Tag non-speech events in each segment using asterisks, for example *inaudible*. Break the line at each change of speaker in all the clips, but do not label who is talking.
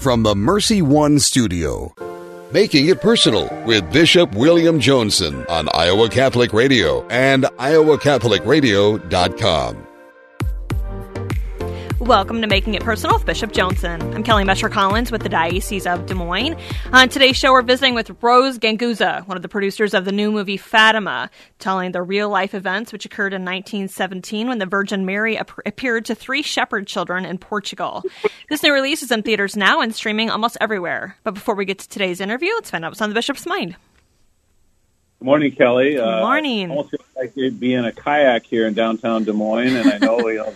from the Mercy One studio. Making It Personal with Bishop William Joensen on Iowa Catholic Radio and iowacatholicradio.com.
Welcome to Making It Personal with Bishop Joensen. I'm Kelly Mescher Collins with the Diocese of Des Moines. On today's show, we're visiting with Rose Ganguzza, one of the producers of the new movie Fatima, telling the real life events which occurred in 1917 when the Virgin Mary ap- appeared to three shepherd children in Portugal. This new release is in theaters now and streaming almost everywhere. But before we get to today's interview, let's find out what's on the Bishop's mind.
Good morning, Kelly.
Good morning.
Uh, almost feels like you'd be in a kayak here in downtown Des Moines, and I know you know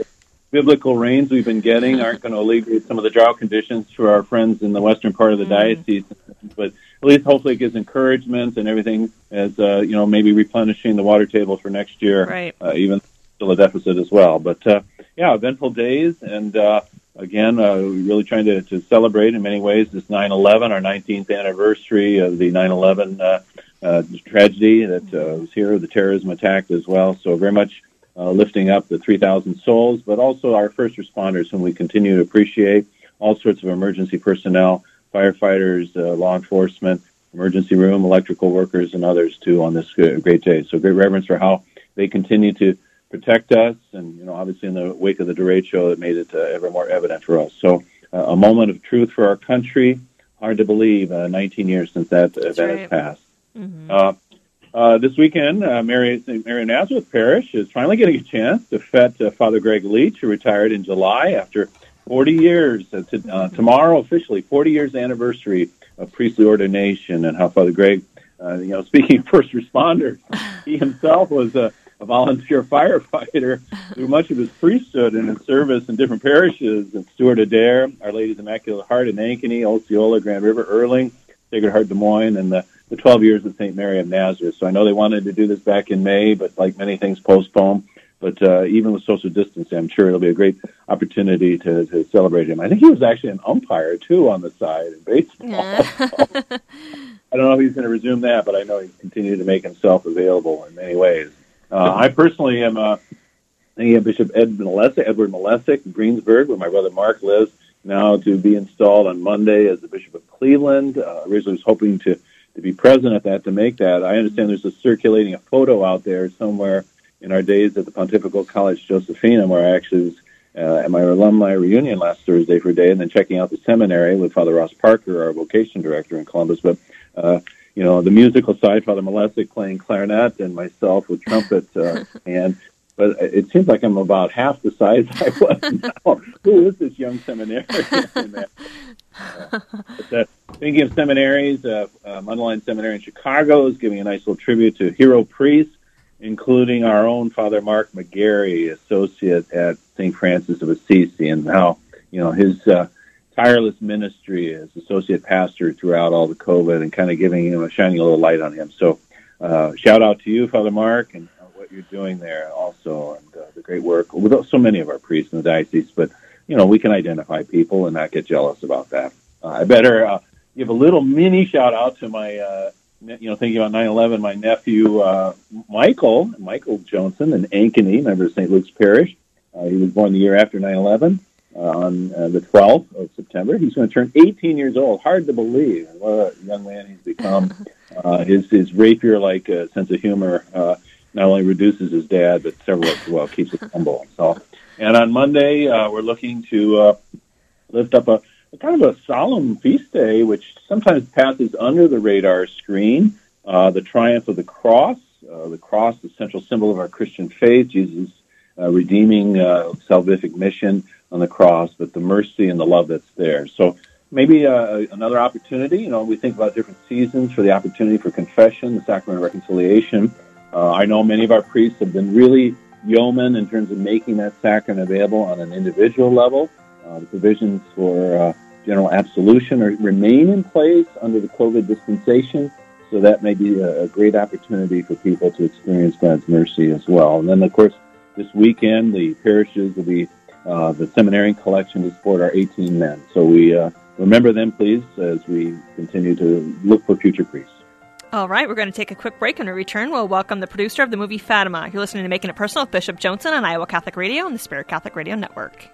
biblical rains we've been getting aren't going to alleviate some of the drought conditions for our friends in the western part of the
Mm.
diocese. But at least hopefully it gives encouragement and everything as uh, you know maybe replenishing the water table for next year,
Right.
uh, even still a deficit as well. But uh, yeah, eventful days, and uh, again, uh, really trying to, to celebrate in many ways this 9/11, our 19th anniversary of the 9/11 uh, uh, tragedy that uh, was here, the terrorism attack as well. So very much uh, lifting up the 3,000 souls, but also our first responders, whom we continue to appreciate. All sorts of emergency personnel, firefighters, uh, law enforcement, emergency room, electrical workers, and others too on this great day. So great reverence for how they continue to protect us, and you know, obviously in the wake of the derecho, it made it uh, ever more evident for us. So uh, a moment of truth for our country. Hard to believe, uh, 19 years since that event
right.
has passed.
Mm-hmm.
Uh, this weekend, uh, Mary. Mary Nazareth Parish is finally getting a chance to fet uh, Father Greg Leach, who retired in July after 40 years. Uh, uh, tomorrow, officially, 40 years anniversary of priestly ordination, and how Father Greg, uh, you know, *laughs* speaking of first responders, he himself was a, a volunteer firefighter through much of his priesthood and his service in different parishes in Stuart Adair, Our Lady's Immaculate Heart in Ankeny, Osceola, Grand River, Earling, Sacred Heart Des Moines, and the the 12 years of St. Mary of Nazareth. So I know they wanted to do this back in May, but like many things, postponed. But uh, even with social distancing, I'm sure it'll be a great opportunity to, to celebrate him. I think he was actually an umpire too on the side in baseball. *laughs* I don't know if he's going to resume that, but I know he's continued to make himself available in many ways. Uh, I personally am uh, thinking Bishop Ed Malesic, Edward Malesic in Greensburg, where my brother Mark lives, now to be installed on Monday as the Bishop of Cleveland. Uh, originally was hoping to to be present at that to make that. I understand there's a circulating a photo out there somewhere in our days at the Pontifical College Josephinum where I actually was uh, at my alumni reunion last Thursday for a day and then checking out the seminary with Father Ross Parker, our vocation director in Columbus. But, uh, you know, the musical side, Father Malesic playing clarinet and myself with trumpet uh, *laughs* and but it seems like I'm about half the size I was now. *laughs* Who is this young seminarian? *laughs* uh, thinking of seminaries, uh, uh, Mundelein Seminary in Chicago is giving a nice little tribute to hero priests, including our own Father Mark McGarry, associate at St. Francis of Assisi, and how you know his uh, tireless ministry as associate pastor throughout all the COVID, and kind of giving him a shining little light on him. So, uh, shout out to you, Father Mark, and what you're doing there also, and uh, the great work with so many of our priests in the diocese. But you know, we can identify people and not get jealous about that. Uh, I better uh, give a little mini shout out to my, uh, ne- you know, thinking about 9/11, my nephew uh, Michael, Michael Johnson in Ankeny, member of St. Luke's Parish. Uh, he was born the year after 9/11 uh, on uh, the 12th of September. He's going to turn 18 years old. Hard to believe what a young man he's become. *laughs* Uh, his his rapier-like uh, sense of humor uh, not only reduces his dad, but several as well keeps us humble. So, and on Monday uh, we're looking to uh, lift up a, a kind of a solemn feast day, which sometimes passes under the radar screen. Uh, the triumph of the cross, uh, the cross, the central symbol of our Christian faith, Jesus' uh, redeeming uh, salvific mission on the cross, but the mercy and the love that's there. So maybe another opportunity. You know, we think about different seasons for the opportunity for confession, the sacrament of reconciliation. I know many of our priests have been really yeomen in terms of making that sacrament available on an individual level. Uh, the provisions for uh, general absolution are, remain in place under the COVID dispensation, so that may be a, a great opportunity for people to experience God's mercy as well. And then, of course, this weekend the parishes will be uh, the seminary collection to support our 18 men. So we uh, remember them, please, as we continue to look for future priests.
All right, we're going to take a quick break and when we return, we'll welcome the producer of the movie Fatima. You're listening to Making It Personal with Bishop Joensen on Iowa Catholic Radio and the Spirit Catholic Radio Network.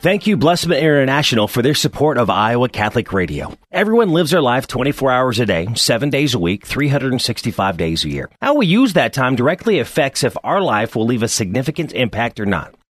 Thank you, Blessman International, for their support of Iowa Catholic Radio. Everyone lives their life 24 hours a day, 7 days a week, 365 days a year. How we use that time directly affects if our life will leave a significant impact or not.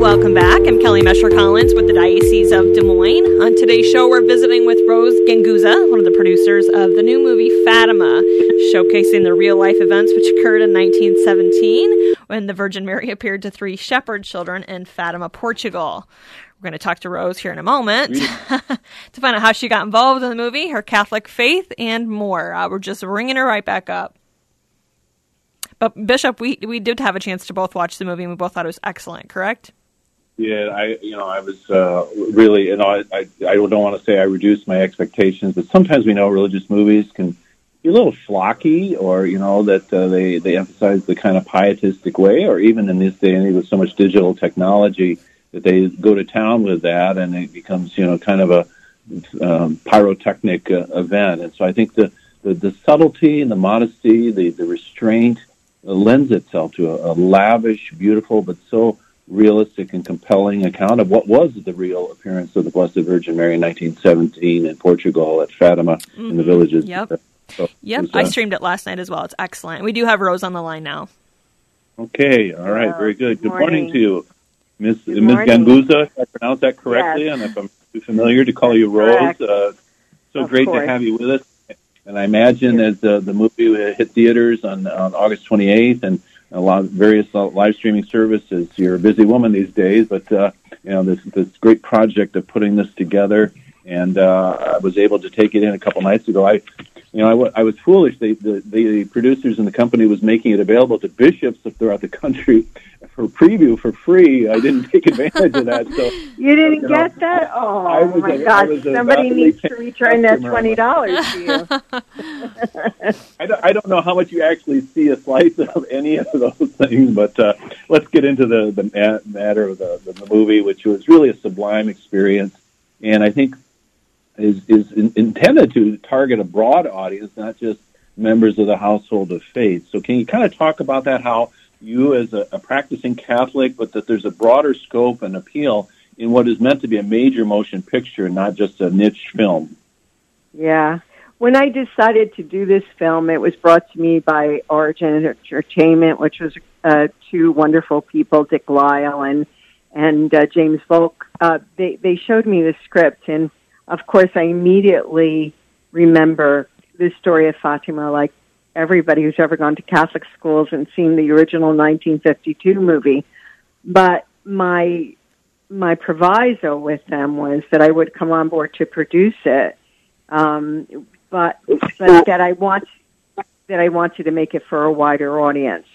Welcome back. I'm Kelly Mescher Collins with the Diocese of Des Moines. On today's show, we're visiting with Rose Ganguzza, one of the producers of the new movie Fatima, showcasing the real life events which occurred in 1917 when the Virgin Mary appeared to three shepherd children in Fatima, Portugal. We're going to talk to Rose here in a moment *laughs* to find out how she got involved in the movie, her Catholic faith, and more. Uh, we're just ringing her right back up. But Bishop, we we did have a chance to both watch the movie, and we both thought it was excellent. Correct?
Yeah, I you know I was uh, really know I, I I don't want to say I reduced my expectations, but sometimes we know religious movies can be a little flocky, or you know that uh, they they emphasize the kind of pietistic way, or even in this day and age with so much digital technology that they go to town with that, and it becomes you know kind of a um, pyrotechnic uh, event. And so I think the, the the subtlety and the modesty, the the restraint lends itself to a, a lavish, beautiful, but so realistic and compelling account of what was the real appearance of the Blessed Virgin Mary in 1917 in Portugal at Fatima mm-hmm. in the mm-hmm. villages.
Yep. So yep. Was, uh, I streamed it last night as well. It's excellent. We do have Rose on the line now.
Okay. All right. Very good. Good morning, morning to you, Miss Miss Ganguzza. If I pronounce that correctly, yes. and if I'm too familiar to call you Rose, uh, so of great course. to have you with us. And I imagine yes. as uh, the movie hit theaters on, on August 28th, and a lot of various uh, live streaming services. You're a busy woman these days, but uh, you know this this great project of putting this together, and uh, I was able to take it in a couple nights ago. I, you know, I, w- I was foolish. They, the the producers and the company was making it available to bishops *laughs* throughout the country for preview for free. I didn't *laughs* take advantage of that. So *laughs*
you didn't you get know, that? Oh was, my a, gosh! Somebody needs to return that twenty dollars to you.
I, don't, I don't know how much you actually see a slice of any of those things, but uh, let's get into the the matter of the, the movie, which was really a sublime experience, and I think is is in, intended to target a broad audience, not just members of the household of faith. So, can you kind of talk about that? How you as a, a practicing Catholic, but that there's a broader scope and appeal in what is meant to be a major motion picture, not just a niche film.
Yeah. When I decided to do this film, it was brought to me by Origin Entertainment, which was uh, two wonderful people, Dick Lyle and and uh, James Volk. Uh, they they showed me the script, and of course, I immediately remember the story of Fatima like everybody who's ever gone to Catholic schools and seen the original 1952 movie. But my my proviso with them was that I would come on board to produce it, um, but but that I want that I wanted to make it for a wider audience.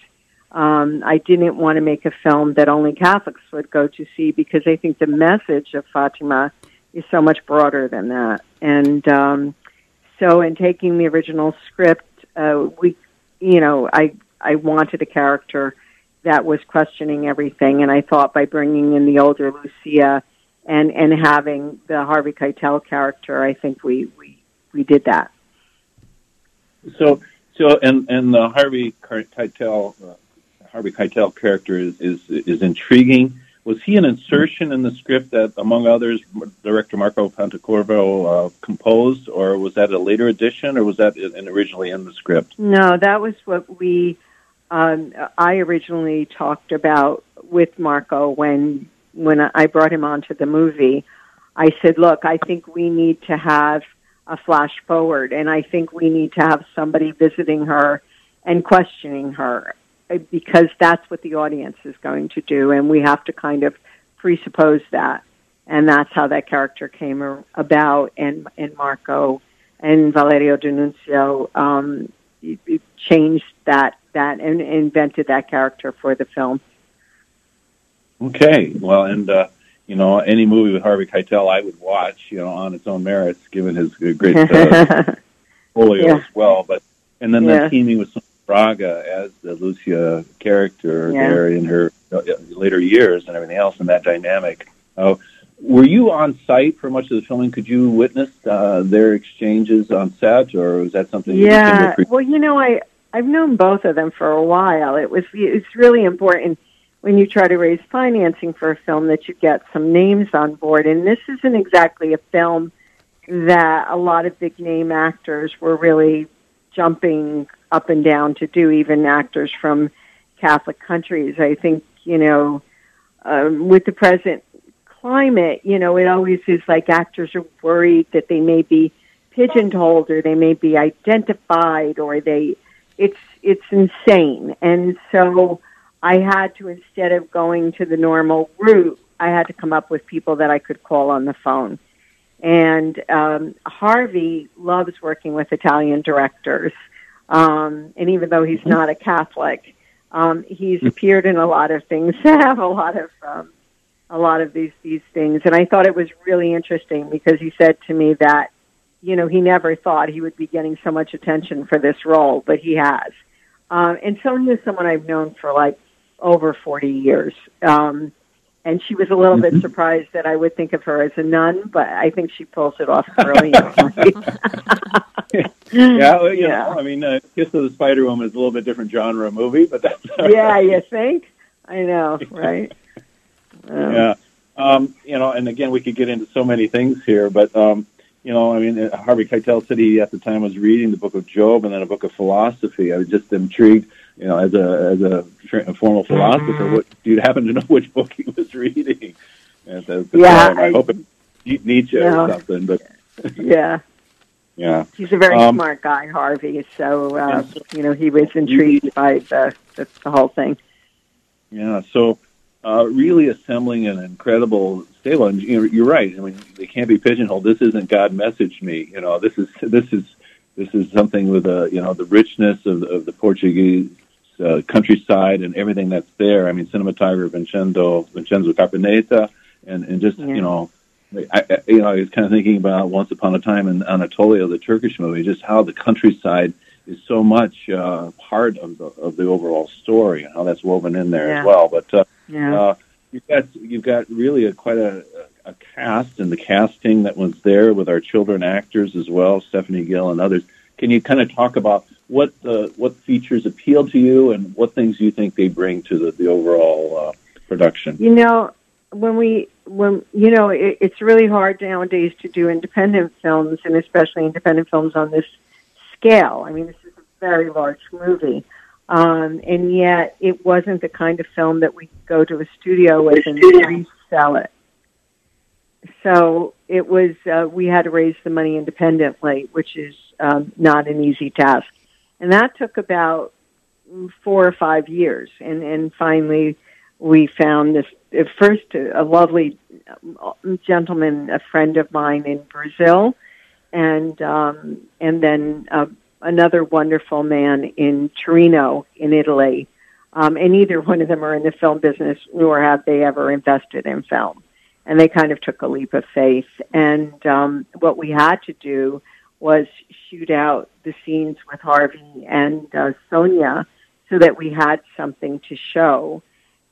Um, I didn't want to make a film that only Catholics would go to see because I think the message of Fatima is so much broader than that. And um, so, in taking the original script uh, we, you know, I I wanted a character that was questioning everything, and I thought by bringing in the older Lucia and and having the Harvey Keitel character, I think we we we did that.
So so and and the Harvey Keitel uh, Harvey Keitel character is is is intriguing was he an insertion in the script that, among others, director Marco Pontecorvo uh, composed, or was that a later addition, or was that in, originally in the script?
No, that was what we. Um, I originally talked about with Marco when when I brought him onto the movie. I said, "Look, I think we need to have a flash forward, and I think we need to have somebody visiting her and questioning her because that's what the audience is going to do, and we have to kind of presuppose that, and that's how that character came about. And and Marco and Valerio D'Annunzio um, changed that that and invented that character for the film.
Okay, well, and uh, you know, any movie with Harvey Keitel, I would watch, you know, on its own merits, given his great uh, *laughs* portfolio yeah. as well. But and then yeah. the teaming with Braga as the Lucia character yeah. there in her later years and everything else, and that dynamic. Uh, were you on site for much of the filming? Could you witness uh, their exchanges on set, or was that something?
Yeah, you well, you know, I I've known both of them for a while. It was it's really important when you try to raise financing for a film that you get some names on board. And this isn't exactly a film that a lot of big name actors were really jumping up and down to do, even actors from Catholic countries. I think, you know, um, with the present climate, you know, it always is like actors are worried that they may be pigeonholed or they may be identified or they, it's, it's insane. And so, I had to, instead of going to the normal route, I had to come up with people that I could call on the phone. And um, Harvey loves working with Italian directors. Um, and even though he's not a Catholic, um, he's appeared in a lot of things that *laughs* have a lot of um, a lot of these these things. And I thought it was really interesting because he said to me that you know he never thought he would be getting so much attention for this role, but he has. Um, and Sonia is someone I've known for like over 40 years. Um, and she was a little bit mm-hmm. surprised that I would think of her as a nun, but I think she pulls it off brilliantly. *laughs*
yeah, well, you yeah. know, I mean, uh, Kiss of the Spider Woman is a little bit different genre of movie, but that's *laughs*
yeah, you think? I know, *laughs* right?
Um, yeah, um, you know, and again, we could get into so many things here, but um, you know, I mean, uh, Harvey Keitel said he at the time was reading the Book of Job and then a book of philosophy. I was just intrigued you know, as a as a, a formal philosopher, what do you happen to know *laughs* which book he was reading?
And yeah,
I, I hope it's Nietzsche or something. But *laughs*
yeah,
yeah,
he's a very um, smart guy, Harvey. So uh, you know, he was intrigued by the, the the whole thing.
Yeah, so uh, really assembling an incredible stable. And you know, you're right. I mean, they can't be pigeonholed. This isn't God messaged me. You know, this is this is this is something with a you know the richness of, of the Portuguese uh, countryside and everything that's there. I mean, cinematographer Vincenzo Vincenzo Carpineta, and and just yeah. you know, I, I, you know, I was kind of thinking about Once Upon a Time in Anatolia, the Turkish movie, just how the countryside is so much uh, part of the of the overall story and how that's woven in there
yeah.
as well. But uh, yeah. uh, you've got you've got really a, quite a, a cast and the casting that was there with our children actors as well, Stephanie Gil and others. Can you kind of talk about what uh, what features appeal to you and what things you think they bring to the, the overall uh, production?
You know, when we when you know it, it's really hard nowadays to do independent films and especially independent films on this scale. I mean, this is a very large movie. Um, and yet it wasn't the kind of film that we go to a studio with and resell it. So it was, uh, we had to raise the money independently, which is um, not an easy task and that took about four or five years. And and finally, we found this at first a lovely gentleman, a friend of mine in Brazil, and um, and then uh, another wonderful man in Torino, in Italy. Um, and neither one of them are in the film business, nor have they ever invested in film. And they kind of took a leap of faith. And um, what we had to do was shoot out the scenes with Harvey and uh, Sonia so that we had something to show.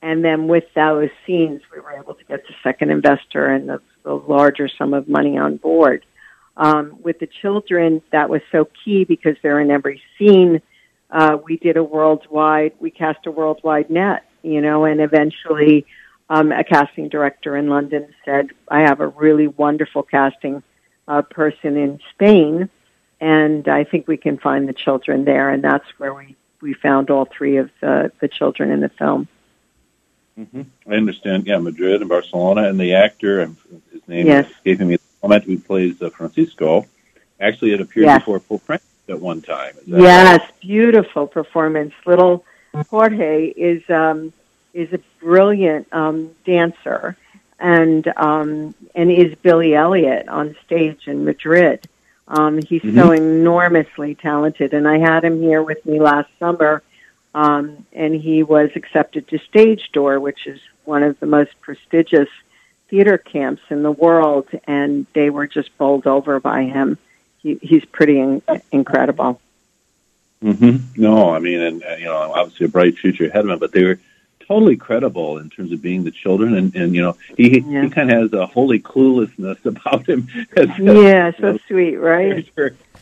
And then with those scenes, we were able to get the second investor and the, the larger sum of money on board. Um, with the children, that was so key because they're in every scene. Uh, we did a worldwide, we cast a worldwide net, you know, and eventually um, a casting director in London said, I have a really wonderful casting uh, person in Spain, and I think we can find the children there, and that's where we we found all three of the the children in the film.
Mm-hmm. I understand. Yeah, Madrid and Barcelona, and the actor, and his name yes. is escaping me at the moment, who plays uh, Francisco. Actually, it appeared yes. before full print at one time.
yes, right? beautiful performance. Little Jorge is um, is a brilliant um, dancer, and um, and is Billy Elliot on stage in Madrid. Um, he's mm-hmm. so enormously talented, and I had him here with me last summer, um, and he was accepted to Stage Door, which is one of the most prestigious theater camps in the world, and they were just bowled over by him. He, he's pretty in, incredible.
Mm-hmm. No, I mean, and, and you know, obviously a bright future ahead of him, but they were totally credible in terms of being the children, and and you know, he yeah. he kind of has a holy cluelessness about him. *laughs*
As, yeah, so know, sweet, right? *laughs*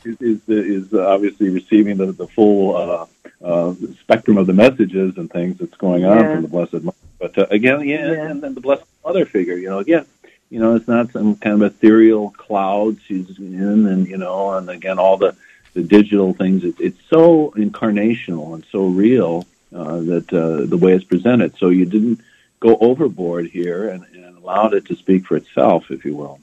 Is is, is obviously receiving the the full uh, uh, spectrum of the messages and things that's going on yeah. from the Blessed Mother. But uh, again, yeah, yeah, and then the Blessed Mother figure, you know, again, you know, it's not some kind of ethereal cloud she's in, and you know, and again, all the the digital things. It, it's so incarnational and so real uh, that uh, the way it's presented. So you didn't go overboard here and, and allowed it to speak for itself, if you will.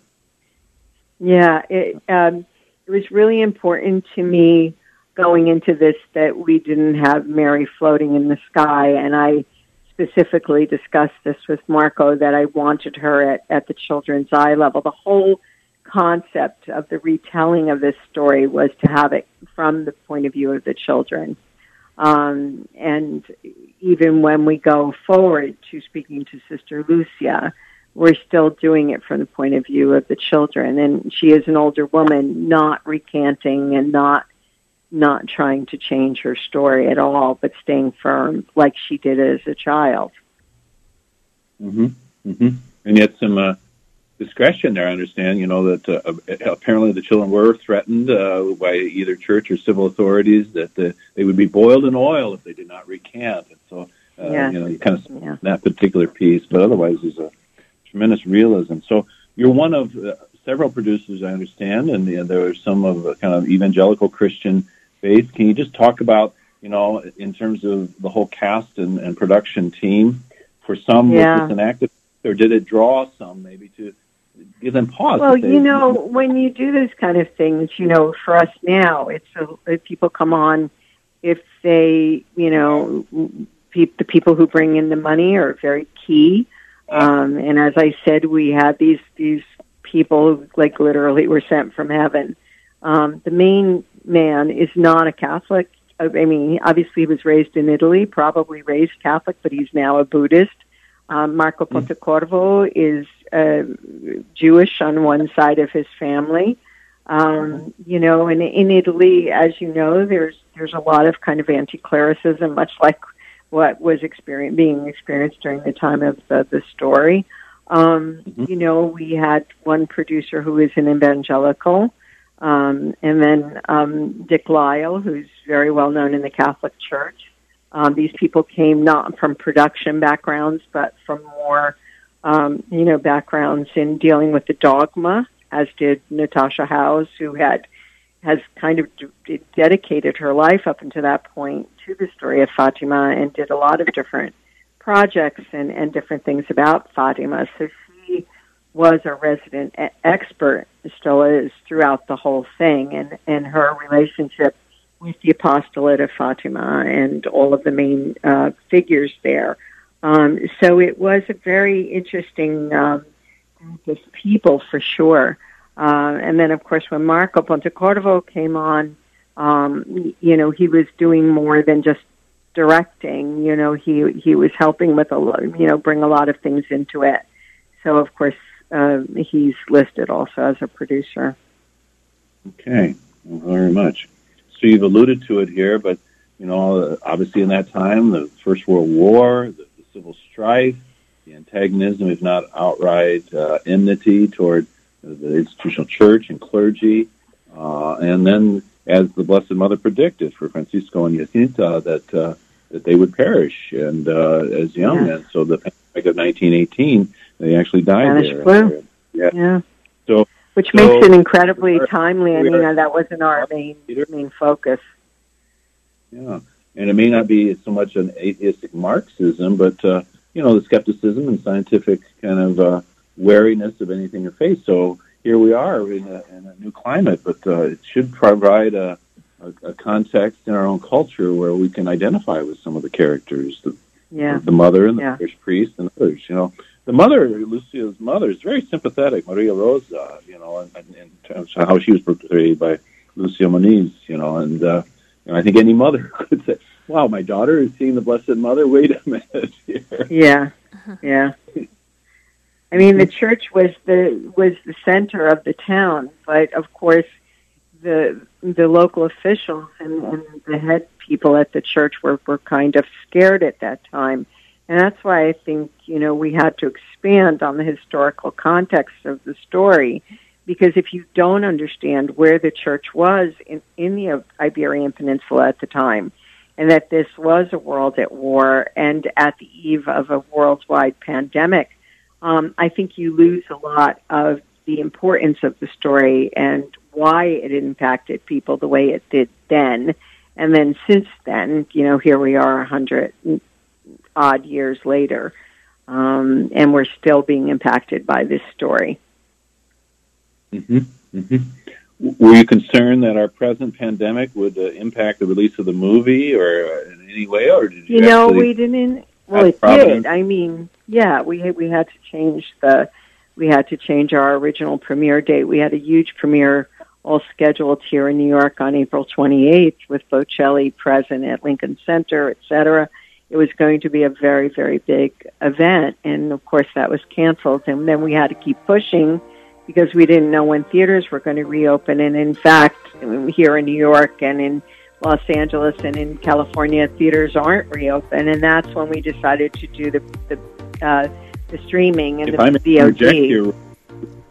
Yeah, it, um, it was really important to me going into this that we didn't have Mary floating in the sky, and I specifically discussed this with Marco that I wanted her at, at the children's eye level. The whole concept of the retelling of this story was to have it from the point of view of the children. Um, and even when we go forward to speaking to Sister Lucia, we're still doing it from the point of view of the children. And she is an older woman, not recanting and not not trying to change her story at all, but staying firm like she did as a child.
Mm-hmm. Mm-hmm. And yet, some uh, discretion there. I understand, you know, that uh, apparently the children were threatened uh, by either church or civil authorities that the, they would be boiled in oil if they did not recant. And so, uh, yeah. you know, you kind of yeah. that particular piece, but otherwise, there's a tremendous realism. So, you're one of uh, several producers, I understand, and know, there are some of a kind of evangelical Christian faith. Can you just talk about, you know, in terms of the whole cast and, and production team? For some, yeah. was this an active, or did it draw some maybe to pause.
Well, you know, when you do those kind of things, you know, for us now, it's a, if people come on, if they, you know, pe- the people who bring in the money are very key. Um, and as I said, we had these these people who, like literally were sent from heaven. Um, the main man is not a Catholic. I mean, obviously he was raised in Italy, probably raised Catholic, but he's now a Buddhist. Um, Marco hmm. Pontecorvo is uh, Jewish on one side of his family. Um, you know, and in Italy, as you know, there's there's a lot of kind of anti-clericism, much like what was experience, being experienced during the time of the, the story. Um, mm-hmm. You know, we had one producer who is an evangelical, um, and then um, Dick Lyle, who's very well known in the Catholic Church. Um, these people came not from production backgrounds, but from more um, you know, backgrounds in dealing with the dogma, as did Natasha Howes, who had has kind of d- dedicated her life up until that point to the story of Fatima and did a lot of different projects and, and different things about Fatima. So she was a resident expert, still is, throughout the whole thing, and, and her relationship with the apostolate of Fatima and all of the main uh, figures there um, so it was a very interesting um, group of people for sure. Uh, and then, of course, when Marco Pontecorvo came on, um, you know, he was doing more than just directing. You know, he he was helping with a you know bring a lot of things into it. So, of course, uh, he's listed also as a producer.
Okay, well, very much. So you've alluded to it here, but you know, obviously in that time, the First World War, the civil strife, the antagonism, if not outright uh, enmity toward the institutional church and clergy, uh, and then, as the Blessed Mother predicted for Francisco and Jacinta, that uh, that they would perish and uh, as young men. So the pandemic of 1918, they actually died
Spanish there. Flu.
Yeah.
yeah.
So,
which so makes it incredibly timely. I mean, that wasn't our main main focus.
Yeah and it may not be so much an atheistic Marxism, but uh, you know the skepticism and scientific kind of uh, wariness of anything you face. So here we are in a, in a new climate, but uh, it should provide a, a, a context in our own culture where we can identify with some of the characters, the,
Yeah.
the mother and the
Yeah.
parish priest and others. You know, the mother, Lucia's mother, is very sympathetic, Maria Rosa. You know, in, in terms of how she was portrayed by Lucia Moniz. You know, and uh, you know, I think any mother *laughs* could say, "Wow, my daughter is seeing the Blessed Mother." Wait a minute *laughs* here.
Yeah, uh-huh. yeah. I mean, the *laughs* church was the was the center of the town, but of course, the the local officials and, and the head people at the church were were kind of scared at that time, and that's why I think you know we had to expand on the historical context of the story, because if you don't understand where the church was in in the Iberian Peninsula at the time, and that this was a world at war and at the eve of a worldwide pandemic, um, I think you lose a lot of the importance of the story and why it impacted people the way it did then. And then since then, you know, here we are a hundred odd years later, um, and we're still being impacted by this story.
Hmm hmm Were you concerned that our present pandemic would uh, impact the release of the movie, or uh, in any way, or did you,
You know, we didn't. Well, it
Providence.
did. I mean, yeah, we we had to change the we had to change our original premiere date. We had a huge premiere all scheduled here in New York on April 28th with Bocelli present at Lincoln Center, et cetera. It was going to be a very, very big event, and of course that was canceled. And then we had to keep pushing because we didn't know when theaters were going to reopen. And in fact, here in New York and in Los Angeles and in California, theaters aren't reopened, and that's when we decided to do the the, uh, the streaming and
If
the
I
VOD.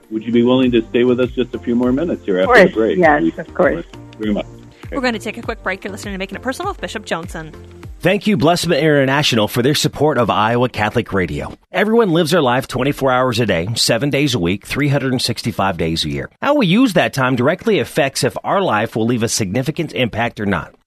would you be willing to stay with us just a few more minutes here after the break?
yes,
We-
of course.
Very much.
We're going to take a quick break. You're listening to Making It Personal with Bishop Joensen.
Thank you, Blessman International, for their support of Iowa Catholic Radio. Everyone lives their life 24 hours a day, 7 days a week, 365 days a year. How we use that time directly affects if our life will leave a significant impact or not.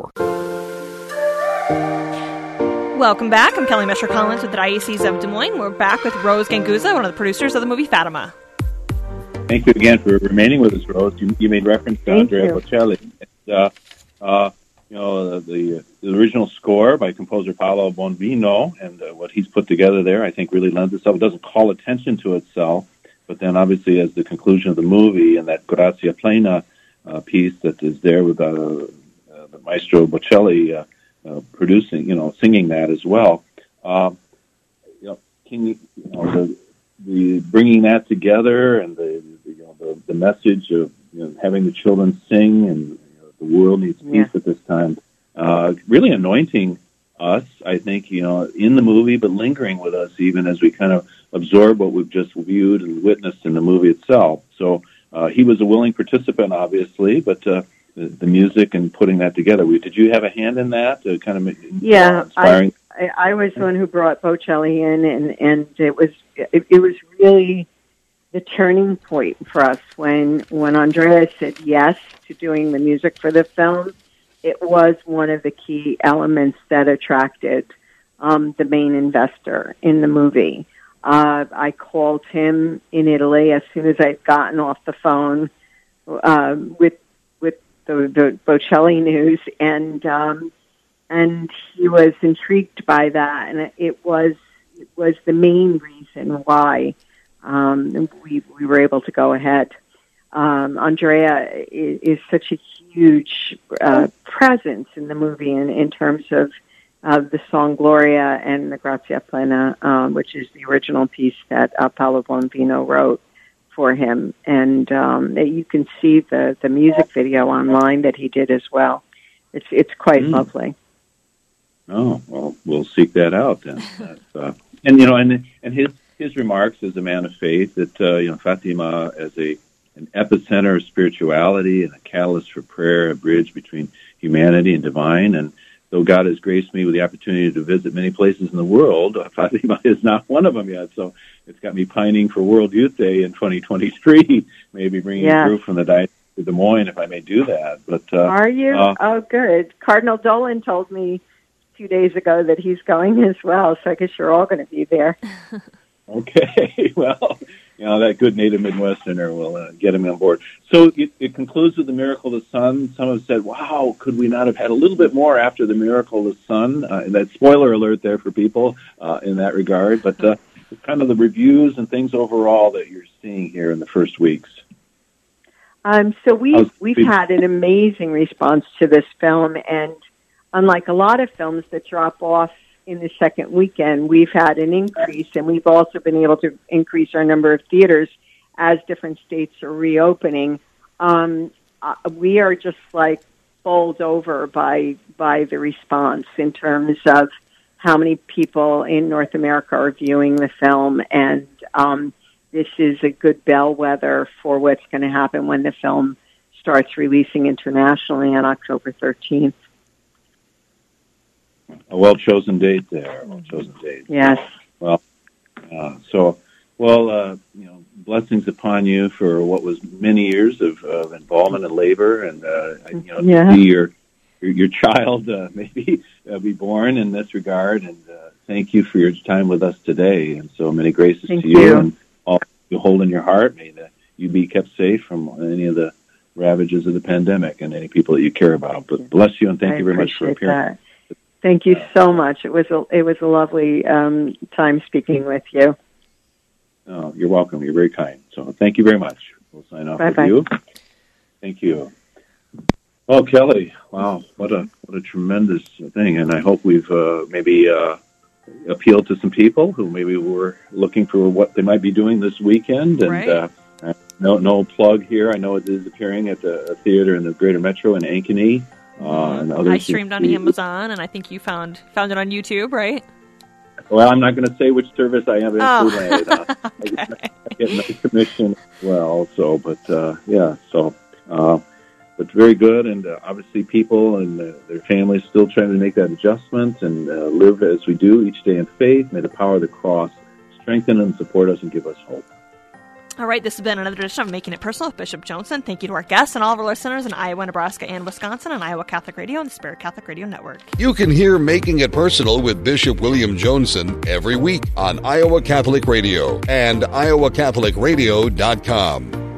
515-963-4494.
Welcome back. I'm Kelly Mescher Collins with the Diocese of Des Moines. We're back with Rose Ganguzza, one of the producers of the movie Fatima.
Thank you again for remaining with us, Rose. You, you made reference to
Thank
Andrea
you.
Bocelli. And, uh, uh, you know, the, the original score by composer Paolo Bonvino and uh, what he's put together there, I think, really lends itself. It doesn't call attention to itself, but then obviously, as the conclusion of the movie and that Gratia Plena uh, piece that is there with uh, uh, the maestro Bocelli uh, uh, producing, you know, singing that as well. Um, you know, can you, you know, the, the bringing that together and the, the you know the, the message of you know, having the children sing and you know, the world needs peace
Yeah.
at this time, uh, really anointing us, I think, you know, in the movie, but lingering with us even as we kind of absorb what we've just viewed and witnessed in the movie itself. So uh, he was a willing participant, obviously, but uh, the, the music and putting that together. Did you have a hand in that? Uh, kind of make-
Yeah,
inspiring.
I, I was the one who brought Bocelli in, and and it was it, it was really the turning point for us when when Andrea said yes to doing the music for the film. It was one of the key elements that attracted um, the main investor in the movie. Uh, I called him in Italy as soon as I'd gotten off the phone uh, with the, the Bocelli news, and um, and he was intrigued by that, and it was it was the main reason why um, we we were able to go ahead. Um, Andrea is, is such a huge uh, presence in the movie, in, in terms of uh, the song Gloria and the Gratia Plena, um, which is the original piece that uh, Paolo Bonvino wrote for him, and um, you can see the the music video online that he did as well. It's it's quite mm. lovely.
Oh well, we'll seek that out then. *laughs* Uh, and you know, and and his his remarks as a man of faith that uh, you know Fatima as a an epicenter of spirituality and a catalyst for prayer, a bridge between humanity and divine. And though God has graced me with the opportunity to visit many places in the world, Fatima *laughs* is not one of them yet. So it's got me pining for World Youth Day in 2023, *laughs* maybe bringing yes. a group from the Diocese of Des Moines if I may do that. But uh,
are you? Uh, oh, good. Cardinal Dolan told me two days ago that he's going *laughs* as well. So I guess you're all going to be there.
okay. well, you know that good native Midwesterner will uh, get him on board. So it, it, concludes with the miracle of the sun. Some have said, "Wow, could we not have had a little bit more after the miracle of the sun?" Uh, that spoiler alert there for people uh, in that regard, but uh, kind of the reviews and things overall that you're seeing here in the first weeks.
Um, so we've we've had an amazing response to this film, and unlike a lot of films that drop off in the second weekend, we've had an increase, and we've also been able to increase our number of theaters as different states are reopening. Um, uh, we are just like bowled over by by the response in terms of how many people in North America are viewing the film, and um, this is a good bellwether for what's going to happen when the film starts releasing internationally on October 13th
a well chosen date there. Well chosen date.
Yes.
Well, uh, so well, uh, you know, blessings upon you for what was many years of, of involvement and labor, and uh, you know, yeah. to see your your, your child uh, *laughs* maybe uh, be born in this regard, and uh, thank you for your time with us today, and so many graces
thank
to
you,
you and all you hold in your heart. May that you be kept safe from any of the ravages of the pandemic and any people that you care about. But bless you and thank
I
you very much for appearing.
That. Thank you so much. It was a it was a lovely um, time speaking with you.
Oh, you're welcome. You're very kind. So thank you very much. We'll sign off
Bye-bye.
with you. Thank you. Well, Kelly, wow, what a what a tremendous thing, and I hope we've uh, maybe uh, appealed to some people who maybe were looking for what they might be doing this weekend. And
right.
uh, no no plug here. I know it is appearing at the theater in the Greater Metro in Ankeny. Uh, and
I streamed on Amazon, and I think you found found it on YouTube, right?
Well, I'm not going to say which service I have
oh.
it. Uh, *laughs* okay. I, get my commission as well. So, but uh, yeah, so uh, but very good, and uh, obviously people and uh, their families still trying to make that adjustment and uh, live as we do each day in faith. May the power of the cross strengthen and support us and give us hope.
All right, this has been another edition of Making It Personal with Bishop Joensen. Thank you to our guests and all of our listeners in Iowa, Nebraska, and Wisconsin on Iowa Catholic Radio and the Spirit Catholic Radio Network.
You can hear Making It Personal with Bishop William Joensen every week on Iowa Catholic Radio and iowacatholicradio.com.